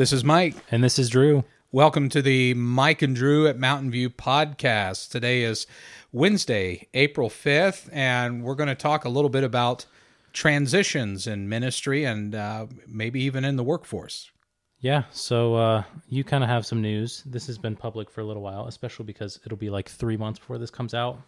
This is Mike. And this is Drew. Welcome to the Mike and Drew at Mountain View podcast. Today is Wednesday, April 5th, and we're going to talk a little bit about transitions in ministry and uh, maybe even in the workforce. Yeah, so uh, you kind of have some news. This has been public for a little while, especially because it'll be like three months before this comes out.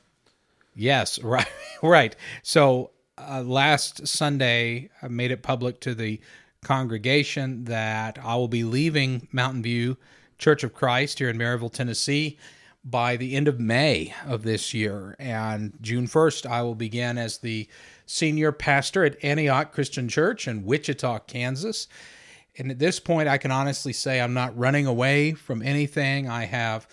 Yes, right, right. So uh, last Sunday, I made it public to the congregation that I will be leaving Mountain View Church of Christ here in Maryville, Tennessee by the end of May of this year. And June 1st, I will begin as the senior pastor at Antioch Christian Church in Wichita, Kansas. And at this point, I can honestly say I'm not running away from anything. I have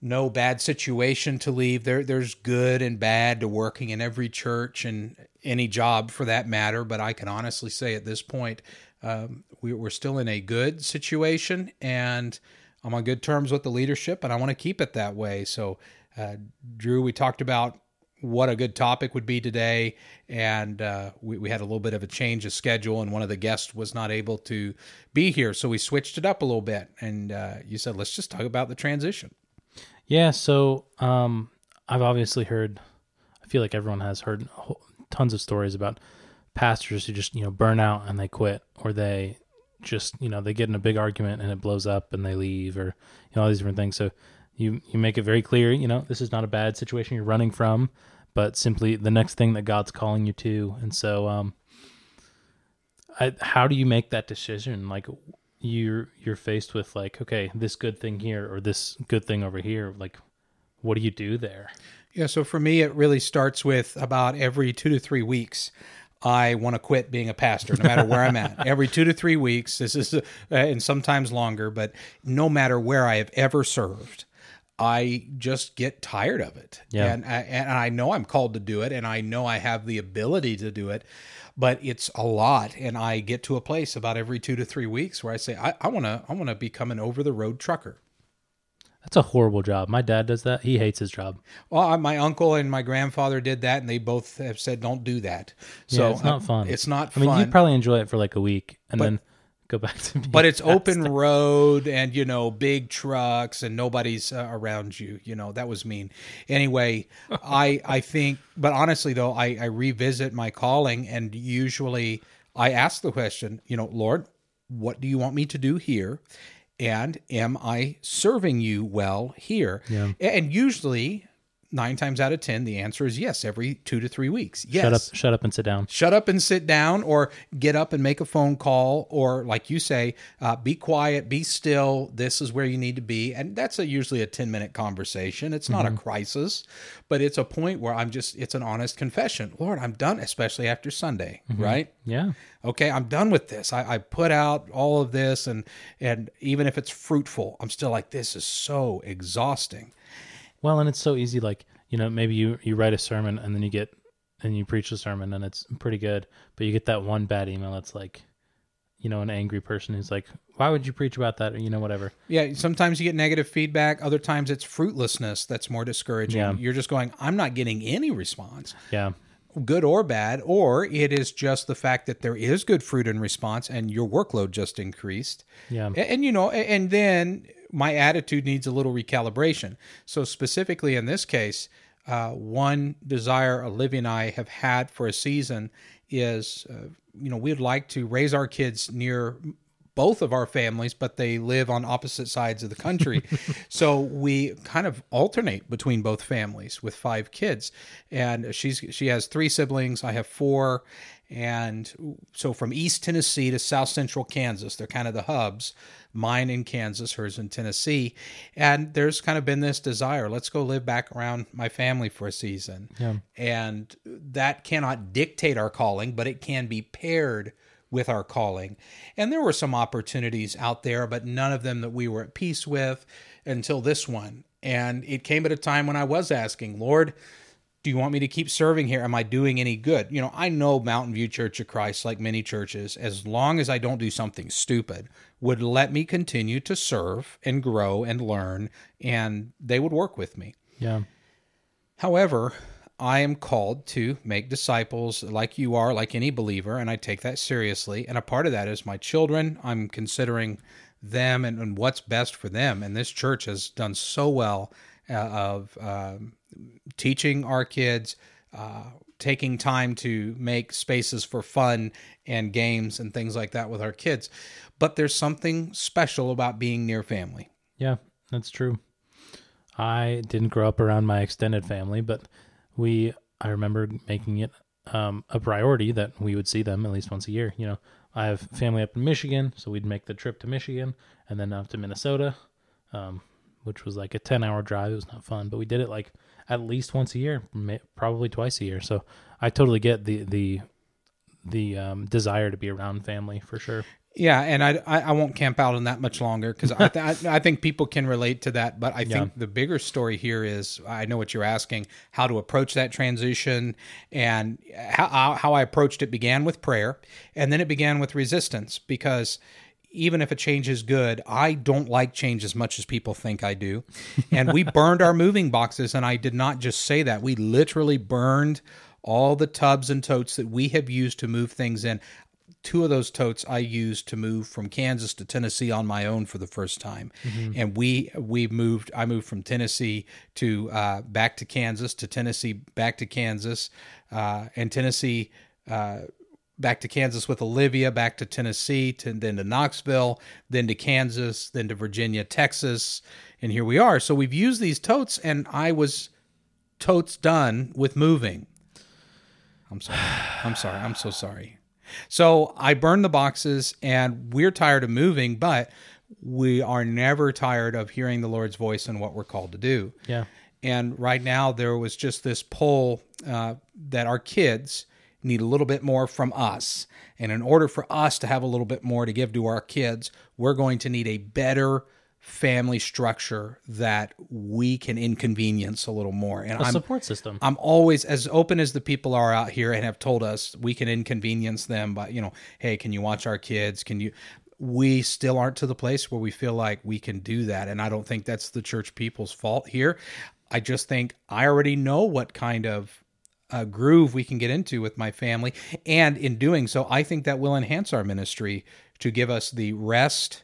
no bad situation to leave. There, there's good and bad to working in every church and any job for that matter. But I can honestly say at this point, um, we, are still in a good situation and I'm on good terms with the leadership and I want to keep it that way. So, uh, Drew, we talked about what a good topic would be today. And uh, we, we, had a little bit of a change of schedule, and one of the guests was not able to be here. So we switched it up a little bit. And uh, you said, let's just talk about the transition. Yeah. So um, I've obviously heard, I feel like everyone has heard tons of stories about pastors who just you know burn out and they quit or they just you know they get in a big argument and it blows up and they leave or you know all these different things. So you you make it very clear you know this is not a bad situation you're running from but simply the next thing that god's calling you to. And so um I, how do you make that decision? Like you're you're faced with like okay this good thing here or this good thing over here. Like what do you do there? Yeah so for me it really starts with about every two to three weeks I want to quit being a pastor, no matter where I'm at. Every two to three weeks, this is, uh, and sometimes longer, but no matter where I have ever served, I just get tired of it. Yeah. And I, and I know I'm called to do it, and I know I have the ability to do it, but it's a lot. And I get to a place about every two to three weeks where I say, I want to, I want to become an over the road trucker. That's a horrible job. My dad does that. He hates his job. Well, my uncle and my grandfather did that, and they both have said, "Don't do that." So yeah, it's not fun. It's not. I mean, you probably enjoy it for like a week, and but, then go back to. but it's open road, and you know, big trucks, and nobody's uh, around you. You know, that was mean. Anyway, I I think, but honestly though, I I revisit my calling, and usually I ask the question, you know, Lord, what do you want me to do here? And am I serving you well here? Yeah. And usually, nine times out of ten, the answer is yes. Every two to three weeks, yes. Shut up, shut up, and sit down. Shut up and sit down, or get up and make a phone call, or like you say, uh, be quiet, be still. This is where you need to be, and that's a, usually a ten minute conversation. It's not mm-hmm. a crisis, but it's a point where I'm just. It's an honest confession. Lord, I'm done, especially after Sunday, mm-hmm. right? Yeah okay i'm done with this I, I, put out all of this and and even if it's fruitful i'm still like this is so exhausting well and it's so easy like you know maybe you you write a sermon and then you get and you preach a sermon and it's pretty good but you get that one bad email that's like you know an angry person who's like why would you preach about that or you know whatever yeah sometimes you get negative feedback other times it's fruitlessness that's more discouraging yeah. you're just going i'm not getting any response yeah good or bad, or it is just the fact that there is good fruit in response and your workload just increased. Yeah. And, and, you know, and then my attitude needs a little recalibration. So, specifically in this case, uh, one desire Olivia and I have had for a season is, uh, you know, we'd like to raise our kids near both of our families, but they live on opposite sides of the country. so we kind of alternate between both families with five kids. And she's she has three siblings. I have four. And so from East Tennessee to South Central Kansas, they're kind of the hubs. Mine in Kansas, hers in Tennessee. And there's kind of been this desire let's go live back around my family for a season. Yeah. And that cannot dictate our calling, but it can be paired with our calling. And there were some opportunities out there, but none of them that we were at peace with until this one. And it came at a time when I was asking, Lord, do you want me to keep serving here? Am I doing any good? You know, I know Mountain View Church of Christ, like many churches, as long as I don't do something stupid, would let me continue to serve and grow and learn, and they would work with me. Yeah. However, I am called to make disciples like you are, like any believer, and I take that seriously. And a part of that is my children. I'm considering them and, and what's best for them. And this church has done so well uh, of um, teaching our kids, uh, taking time to make spaces for fun and games and things like that with our kids. But there's something special about being near family. Yeah, that's true. I didn't grow up around my extended family, but we, I remember making it um, a priority that we would see them at least once a year. You know, I have family up in Michigan, so we'd make the trip to Michigan and then up to Minnesota, um, which was like a 10 hour drive. It was not fun, but we did it like at least once a year, probably twice a year. So I totally get the, the, the um, desire to be around family for sure. Yeah, and I, I, I won't camp out on that much longer because I, th- I think people can relate to that. But I think yeah. the bigger story here is I know what you're asking how to approach that transition, and how how I approached it began with prayer, and then it began with resistance because even if a change is good, I don't like change as much as people think I do. And we burned our moving boxes, and I did not just say that. We literally burned all the tubs and totes that we have used to move things in two of those totes I used to move from Kansas to Tennessee on my own for the first time, mm-hmm. and we we moved. I moved from Tennessee to uh, back to Kansas to Tennessee back to Kansas, uh, and Tennessee. Uh, back to Kansas with Olivia, back to Tennessee, to, then to Knoxville, then to Kansas, then to Virginia, Texas, and here we are. So we've used these totes, and I was totes done with moving. I'm sorry. I'm sorry. I'm so sorry. So I burned the boxes and we're tired of moving, but we are never tired of hearing the Lord's voice and what we're called to do. Yeah. And right now, there was just this pull uh, that our kids need a little bit more from us. And in order for us to have a little bit more to give to our kids, we're going to need a better family structure that we can inconvenience a little more. And a I'm, support system. I'm always as open as the people are out here and have told us we can inconvenience them but you know hey can you watch our kids? Can you we still aren't to the place where we feel like we can do that. And i don't think that's the church people's fault here. I just think i already know what kind of uh, groove we can get into with my family and in doing so i think that will enhance our ministry to give us the rest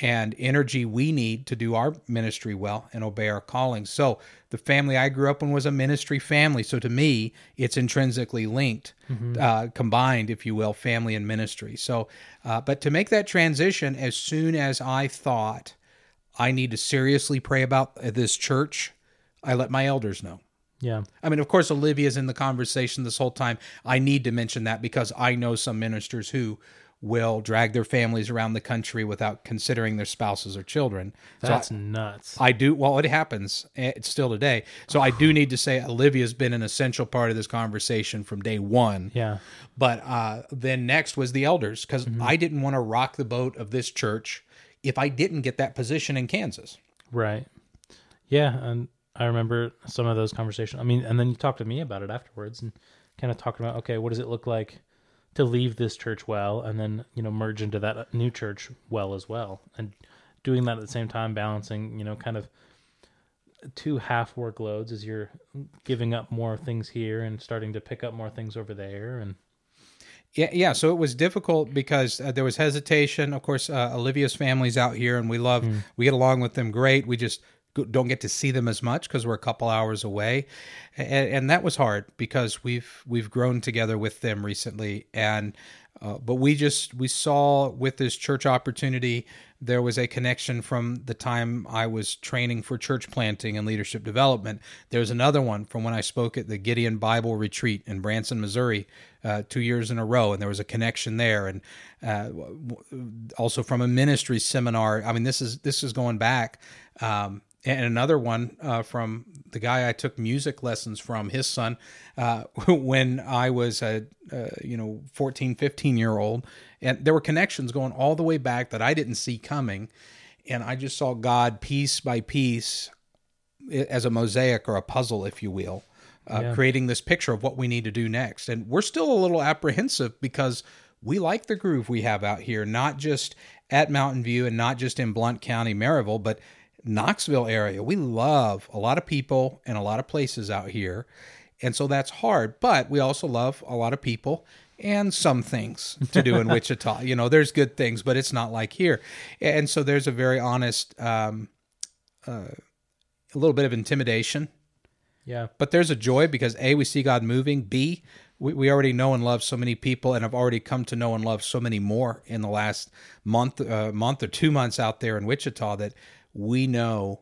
and energy we need to do our ministry well and obey our calling. So, the family I grew up in was a ministry family. So, to me, it's intrinsically linked, mm-hmm. uh, combined, if you will, family and ministry. So, uh, but to make that transition, as soon as I thought I need to seriously pray about this church, I let my elders know. Yeah. I mean, of course, Olivia's in the conversation this whole time. I need to mention that because I know some ministers who will drag their families around the country without considering their spouses or children. That's so I, nuts. I do. Well, it happens. It's still today. So I do need to say Olivia's been an essential part of this conversation from day one. Yeah. But uh, then next was the elders because mm-hmm. I didn't want to rock the boat of this church if I didn't get that position in Kansas. Right. Yeah, and I remember some of those conversations. I mean, and then you talked to me about it afterwards and kind of talking about okay, what does it look like? to leave this church well and then you know merge into that new church well as well and doing that at the same time balancing you know kind of two half workloads as you're giving up more things here and starting to pick up more things over there and yeah, yeah. So it was difficult because uh, there was hesitation. Of course, uh, Olivia's family's out here, and we love, mm. we get along with them great. We just don't get to see them as much because we're a couple hours away, and, and, that was hard because we've we've grown together with them recently, and uh, but we just we saw with this church opportunity there was a connection from the time I was training for church planting and leadership development. There's another one from when I spoke at the Gideon Bible Retreat in Branson, Missouri, uh, two years in a row, and there was a connection there, and uh, also from a ministry seminar. I mean, this is this is going back. Um, and another one uh, from the guy I took music lessons from, his son, uh, when I was a, you know 14, 15 year old, and there were connections going all the way back that I didn't see coming, and I just saw God piece by piece as a mosaic or a puzzle, if you will, uh, yeah. creating this picture of what we need to do next. And we're still a little apprehensive because we like the groove we have out here, not just at Mountain View and not just in Blount County, Maryville, but Knoxville area. We love a lot of people and a lot of places out here. And so that's hard, but we also love a lot of people and some things to do in Wichita. You know, there's good things, but it's not like here. And so there's a very honest, um, uh, a little bit of intimidation, Yeah. but there's a joy because A, we see God moving. B, we, we already know and love so many people and have already come to know and love so many more in the last month, uh, month or two months out there in Wichita that we know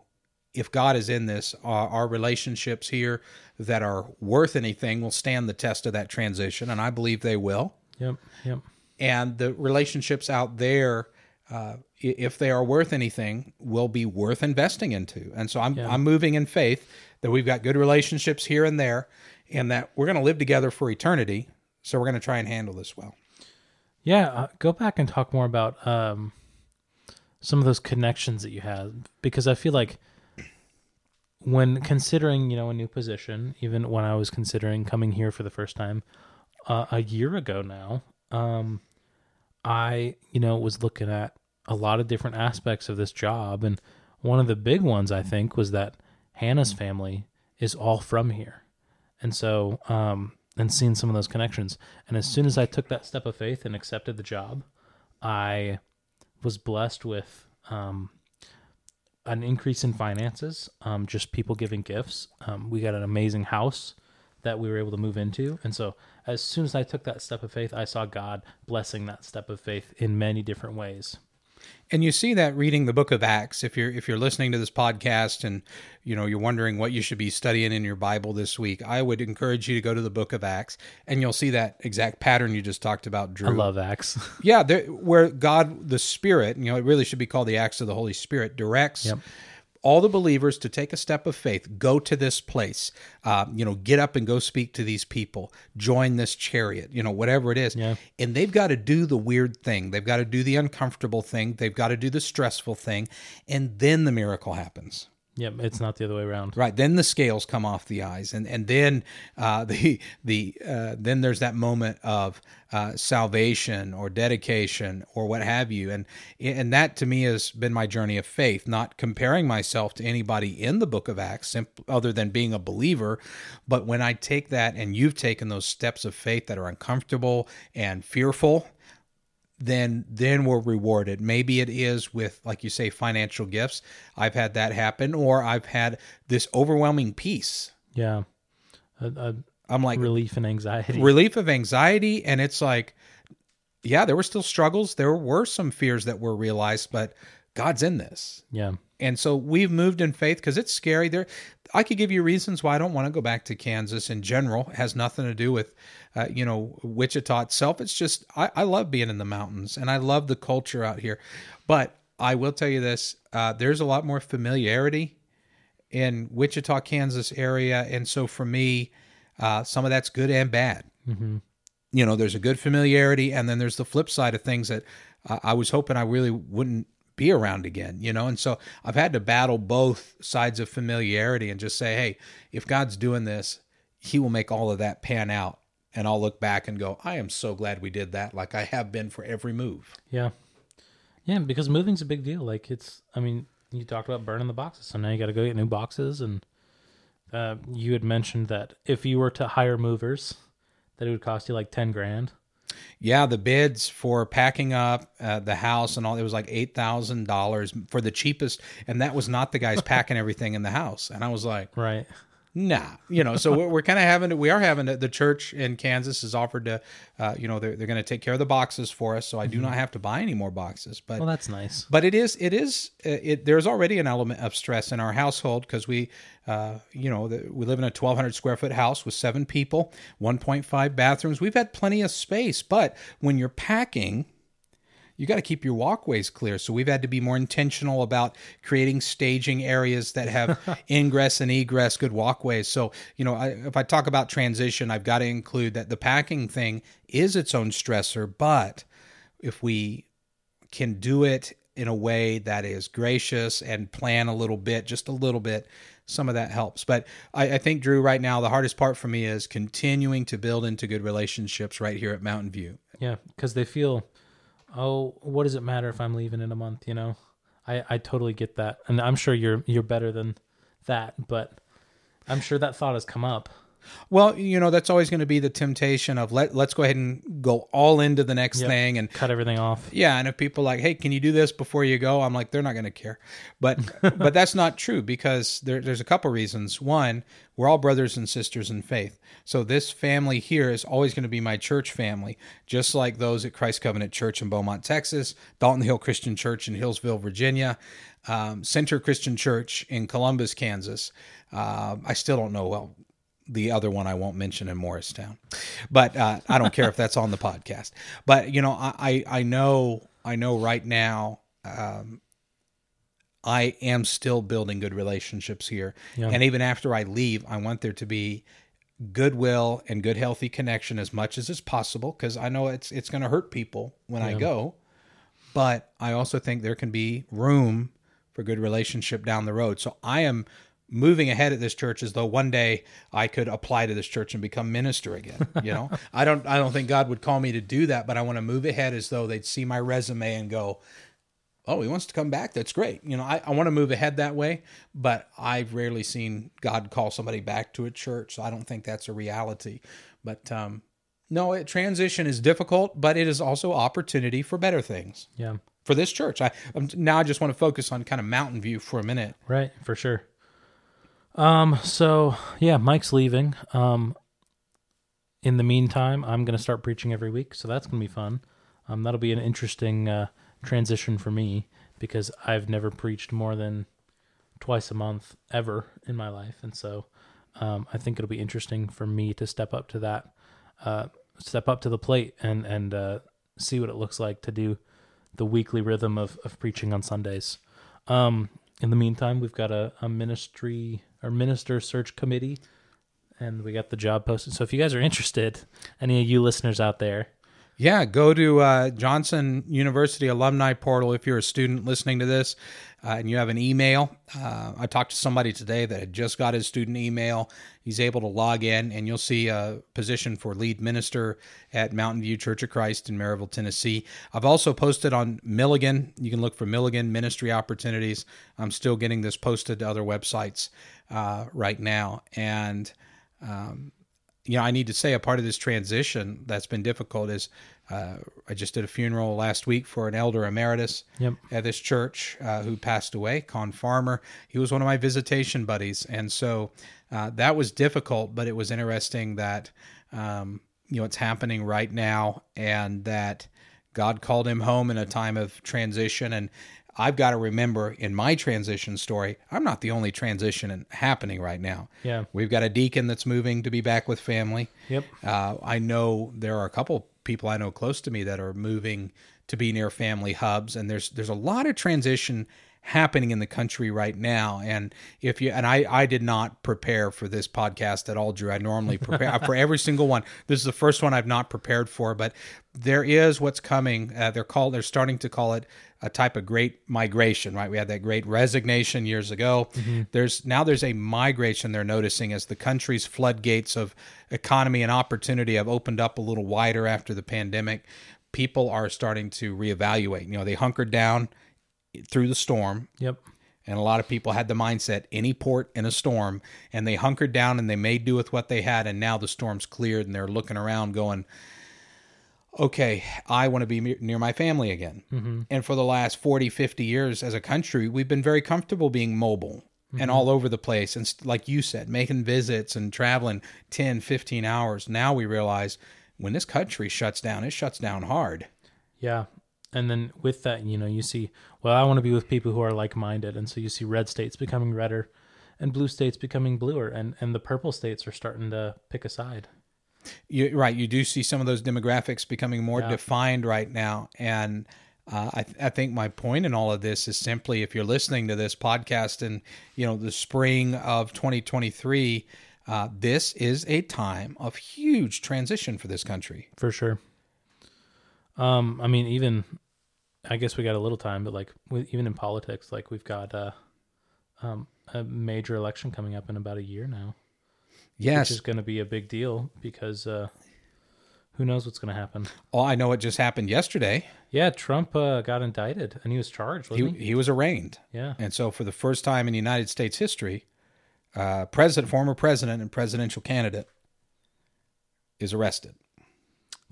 if God is in this, our, our relationships here that are worth anything will stand the test of that transition, and I believe they will. Yep. Yep. And the relationships out there, uh, if they are worth anything, will be worth investing into. And so I'm I'm moving in faith that we've got good relationships here and there, and that we're going to live together for eternity. So we're going to try and handle this well. Yeah, uh, go back and talk more about um, some of those connections that you had because I feel like when considering, you know, a new position, even when I was considering coming here for the first time uh, a year ago now, um, I, you know, was looking at a lot of different aspects of this job, and one of the big ones I think was that Hannah's family is all from here, and so um, and seeing some of those connections. And as soon as I took that step of faith and accepted the job, I was blessed with um, an increase in finances, um, just people giving gifts. Um, we got an amazing house that we were able to move into. And so, as soon as I took that step of faith, I saw God blessing that step of faith in many different ways. And you see that reading the book of Acts. If you're if you're listening to this podcast and you know you're wondering what you should be studying in your Bible this week, I would encourage you to go to the book of Acts, and you'll see that exact pattern you just talked about, Drew. I love Acts. Yeah, there, where God, the Spirit, you know, it really should be called the acts of the Holy Spirit, directs Yep. All the believers to take a step of faith, go to this place, uh, you know, get up and go speak to these people, join this chariot, you know, whatever it is. Yeah. And they've got to do the weird thing, they've got to do the uncomfortable thing, they've got to do the stressful thing, and then the miracle happens. Yep, it's not the other way around. Right. Then the scales come off the eyes, and and then uh, the the uh, then there's that moment of uh, salvation or dedication or what have you, and and that to me has been my journey of faith. Not comparing myself to anybody in the Book of Acts, simp- other than being a believer, but when I take that and you've taken those steps of faith that are uncomfortable and fearful then then we're rewarded. Maybe it is with, like you say, financial gifts. I've had that happen, or I've had this overwhelming peace. Yeah, a, a I'm like relief and anxiety. relief of anxiety, and it's like, yeah, there were still struggles. There were some fears that were realized, but God's in this. yeah, And so we've moved in faith because it's scary. There, I could give you reasons why I don't want to go back to Kansas in general. It has nothing to do with, uh, you know, Wichita itself. It's just I, I love being in the mountains and I love the culture out here. But I will tell you this: uh, there's a lot more familiarity in Wichita, Kansas area, and so for me, uh, some of that's good and bad you know, there's a good familiarity, and then there's the flip side of things that uh, I was hoping I really wouldn't be around again, you know. And so I've had to battle both sides of familiarity and just say, hey, if God's doing this, He will make all of that pan out. And I'll look back and go, I am so glad we did that, like I have been for every move. yeah, yeah. Because moving's a big deal. Like it's, I mean, you talked about burning the boxes, so now you got to go get new boxes. And uh, you had mentioned that if you were to hire movers, that it would cost you like ten grand. Yeah, the bids for packing up uh, the house and all, it was like $8,000 for the cheapest. And that was not the guys packing everything in the house. And I was like, Right. Nah, you know, so we're, we're kind of having to, we are having to, the church in Kansas has offered to, uh, you know, they're, they're going to take care of the boxes for us. So I do not have to buy any more boxes, but, Well, that's nice. but it is, it is, uh, it, there's already an element of stress in our household because we, uh, you know, the, we live in a 1200 square foot house with seven people, 1.5 bathrooms. We've had plenty of space, but when you're packing, you got to keep your walkways clear. So we've had to be more intentional about creating staging areas that have ingress and egress, good walkways. So, you know, I, if I talk about transition, I've got to include that the packing thing is its own stressor, but if we can do it in a way that is gracious and plan a little bit, just a little bit, some of that helps. But I, I think, Drew, right now, the hardest part for me is continuing to build into good relationships right here at Mountain View. Yeah, because they feel, oh, what does it matter if I'm leaving in a month? You know, I I totally get that, and I'm sure you're you're better than that, but I'm sure that thought has come up. Well, you know, that's always going to be the temptation of let let's go ahead and go all into the next Yep. thing and Cut everything off. yeah, and if people are like, "Hey, can you do this before you go?" I'm like, they're not going to care. But but that's not true because there, there's a couple reasons. One, we're all brothers and sisters in faith. So this family here is always going to be my church family, just like those at Christ Covenant Church in Beaumont, Texas, Dalton Hill Christian Church in Hillsville, Virginia, um, Center Christian Church in Columbus, Kansas. Uh, I still don't know well the other one I won't mention in Morristown, but uh, I don't care if that's on the podcast. But you know, I I, I know I know right now. Um, I am still building good relationships here, Yeah. and even after I leave, I want there to be goodwill and good healthy connection as much as is possible because I know it's it's going to hurt people when I go, but I also think there can be room for good relationship down the road. So I am moving ahead at this church as though one day I could apply to this church and become minister again. You know, I don't I don't think God would call me to do that, but I want to move ahead as though they'd see my resume and go, oh, he wants to come back. That's great. You know, I, I want to move ahead that way, but I've rarely seen God call somebody back to a church. So I don't think that's a reality. But um, no, it, transition is difficult, but it is also opportunity for better things Yeah. for this church. I um, now I just want to focus on kind of Mountain View for a minute. Right, for sure. Um, so yeah, Mike's leaving. Um, in the meantime, I'm gonna start preaching every week, so that's gonna be fun. Um, that'll be an interesting uh, transition for me because I've never preached more than twice a month ever in my life, and so um, I think it'll be interesting for me to step up to that, uh, step up to the plate and and uh, see what it looks like to do the weekly rhythm of, of preaching on Sundays. Um, in the meantime, we've got a, a ministry or minister search committee, and we got the job posted. So if you guys are interested, any of you listeners out there, Yeah, go to uh, Johnson University alumni portal if you're a student listening to this uh, and you have an email. Uh, I talked to somebody today that had just got his student email. He's able to log in, and you'll see a position for lead minister at Mountain View Church of Christ in Maryville, Tennessee. I've also posted on Milligan. You can look for Milligan ministry opportunities. I'm still getting this posted to other websites uh, right now, and you know, I need to say a part of this transition that's been difficult is uh, I just did a funeral last week for an elder emeritus Yep. at this church uh, who passed away, Con Farmer. He was one of my visitation buddies, and so uh, that was difficult, but it was interesting that um, you know it's happening right now, and that God called him home in a time of transition, and I've got to remember in my transition story, I'm not the only transition happening right now. Yeah. We've got a deacon that's moving to be back with family. Yep. Uh, I know there are a couple people I know close to me that are moving to be near family hubs, and there's there's a lot of transition happening in the country right now. And if you and I I did not prepare for this podcast at all, Drew. I normally prepare for every single one. This is the first one I've not prepared for, but there is what's coming. Uh, they're called. They're starting to call it a type of great migration. Right? We had that great resignation years ago. There's now there's a migration they're noticing as the country's floodgates of economy and opportunity have opened up a little wider after the pandemic. People are starting to reevaluate. You know, they hunkered down through the storm. Yep. and a lot of people had the mindset any port in a storm and they hunkered down and they made do with what they had and now the storm's cleared and they're looking around going okay i want to be near my family again. Mm-hmm. And for the last 40 50 years as a country we've been very comfortable being mobile and mm-hmm. all over the place. And like you said making visits and traveling 10 15 hours. Now we realize when this country shuts down it shuts down hard. Yeah. And then with that, you know, you see, well, I want to be with people who are like minded. And so you see red states becoming redder and blue states becoming bluer. And, and the purple states are starting to pick a side. you right you do see some of those demographics becoming more Yeah. defined right now and uh, I, th- I think my point in all of this is simply if you're listening to this podcast in you know the spring of 2023 uh, this is a time of huge transition for this country For sure. Um, I mean, even, I guess we got a little time, but like, with, even in politics, like we've got uh, um, a major election coming up in about a year now. yes which is going to be a big deal because uh, who knows what's going to happen. oh i know what just happened yesterday Yeah, Trump uh, got indicted and he was charged, he, he? he was arraigned Yeah, and so for the first time in united states history uh, president former president and presidential candidate is arrested.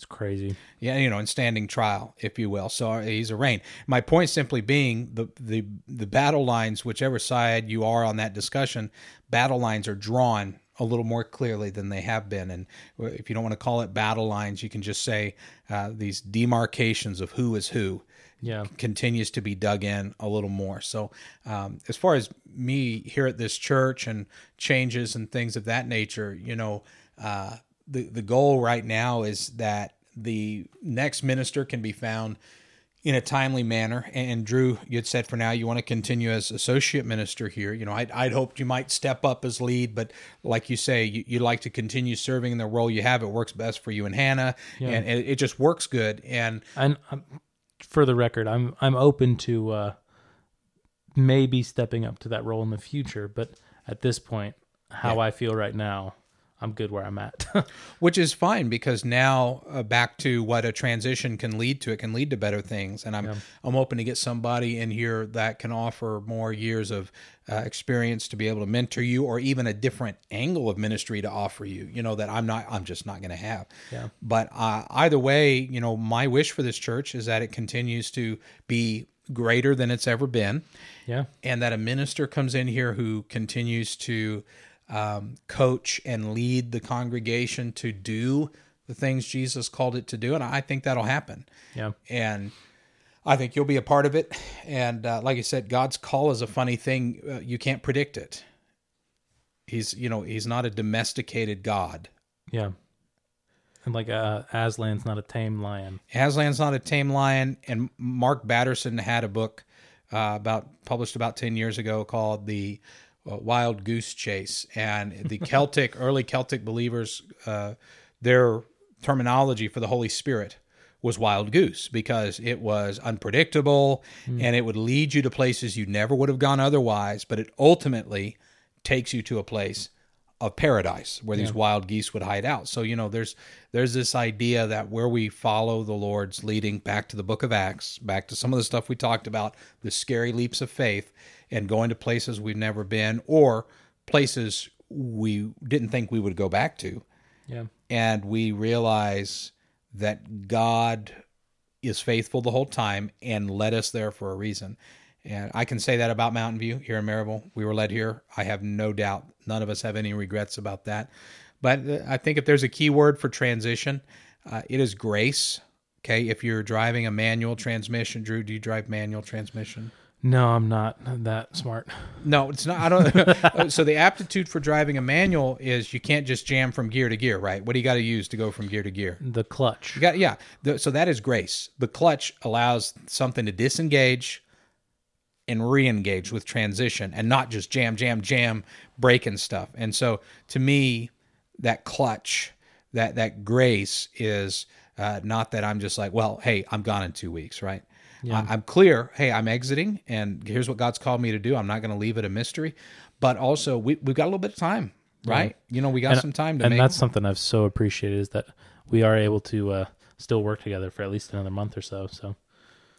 It's crazy. Yeah, you know, in standing trial, if you will. So uh, he's arraigned. My point simply being the the the battle lines, whichever side you are on that discussion, battle lines are drawn a little more clearly than they have been. And if you don't want to call it battle lines, you can just say uh, these demarcations of who is who. Yeah. continues to be dug in a little more. So, um, as far as me here at this church and changes and things of that nature, you know, uh, the the goal right now is that the next minister can be found in a timely manner. And Drew, you had said for now you want to continue as associate minister here. You know, I'd, I'd hoped you might step up as lead, but like you say, you, would like to continue serving in the role you have. It works best for you and Hannah, yeah. and it, it, just works good. And and um, for the record, I'm I'm open to uh, maybe stepping up to that role in the future, but at this point, how yeah. I feel right now, I'm good where I'm at. Which is fine because now uh, back to what a transition can lead to, it can lead to better things. And I'm yeah. I'm hoping to get somebody in here that can offer more years of uh, experience to be able to mentor you, or even a different angle of ministry to offer you. You know that I'm not I'm just not going to have. Yeah. But uh, either way, you know, my wish for this church is that it continues to be greater than it's ever been. Yeah. And that a minister comes in here who continues to um, coach and lead the congregation to do the things Jesus called it to do. And I think that'll happen. Yeah. And I think you'll be a part of it. And uh, like I said, God's call is a funny thing. Uh, you can't predict it. He's, you know, he's not a domesticated God. Yeah. And like uh, Aslan's not a tame lion. Aslan's not a tame lion. And Mark Batterson had a book uh, about published about ten years ago called the wild goose chase. And the Celtic, early Celtic believers, uh, their terminology for the Holy Spirit was wild goose because it was unpredictable mm. and it would lead you to places you never would have gone otherwise, but it ultimately takes you to a place of paradise where yeah. these wild geese would hide out. So, you know, there's there's this idea that where we follow the Lord's leading back to the book of Acts, back to some of the stuff we talked about, the scary leaps of faith, and going to places we've never been or places we didn't think we would go back to. Yeah. And we realize that God is faithful the whole time and led us there for a reason. And I can say that about Mountain View here in Maryville. We were led here. I have no doubt. None of us have any regrets about that. But uh, I think if there's a key word for transition, uh, it is grace. Okay. If you're driving a manual transmission, Drew, do you drive manual transmission? No, I'm not that smart. No, it's not. I don't. so the aptitude for driving a manual is you can't just jam from gear to gear, right? What do you got to use to go from gear to gear? The clutch. You got yeah. The, so that is grace. The clutch allows something to disengage and re-engage with transition, and not just jam, jam, jam, breaking stuff. And so to me, that clutch, that that grace is uh, not that I'm just like, well, hey, I'm gone in two weeks, right? Yeah. I, am clear. Hey, I'm exiting, and here's what God's called me to do. I'm not going to leave it a mystery, but also we we've got a little bit of time, right? Yeah. You know, we got and, some time to. And make... that's something I've so appreciated is that we are able to uh, still work together for at least another month or so. So,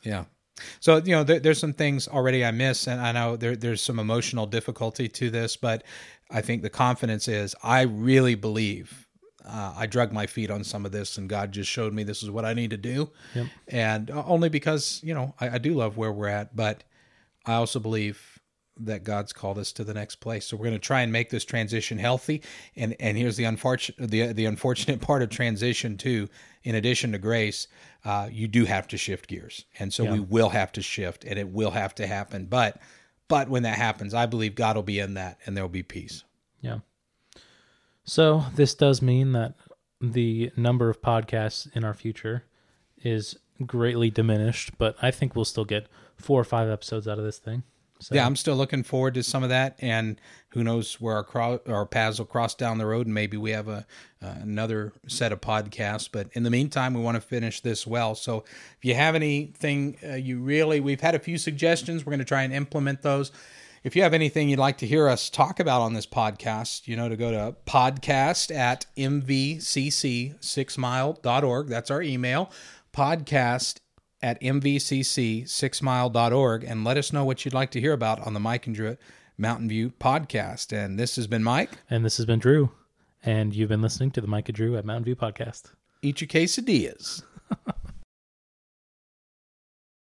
yeah. So you know, there, there's some things already I miss, and I know there, there's some emotional difficulty to this, but I think the confidence is I really believe uh, I drug my feet on some of this, and God just showed me this is what I need to do. Yep. And uh, only because you know I, I, do love where we're at, but I also believe that God's called us to the next place. So we're going to try and make this transition healthy. And and here's the unfortunate the the unfortunate part of transition too. In addition to grace, uh, you do have to shift gears, and so yeah. we will have to shift, and it will have to happen. But but when that happens, I believe God will be in that, and there will be peace. Yeah. So this does mean that the number of podcasts in our future is greatly diminished, but I think we'll still get four or five episodes out of this thing. So. Yeah, I'm still looking forward to some of that, and who knows where our cro- our paths will cross down the road, and maybe we have a uh, another set of podcasts. But in the meantime, we want to finish this well. So if you have anything uh, you really, we've had a few suggestions. We're going to try and implement those if you have anything you'd like to hear us talk about on this podcast, you know, to go to podcast at mvcc6mile.org. That's our email, podcast at mvcc6mile.org, and let us know what you'd like to hear about on the Mike and Drew Mountain View podcast. And this has been Mike. And this has been Drew. And you've been listening to the Mike and Drew at Mountain View podcast. Eat your quesadillas.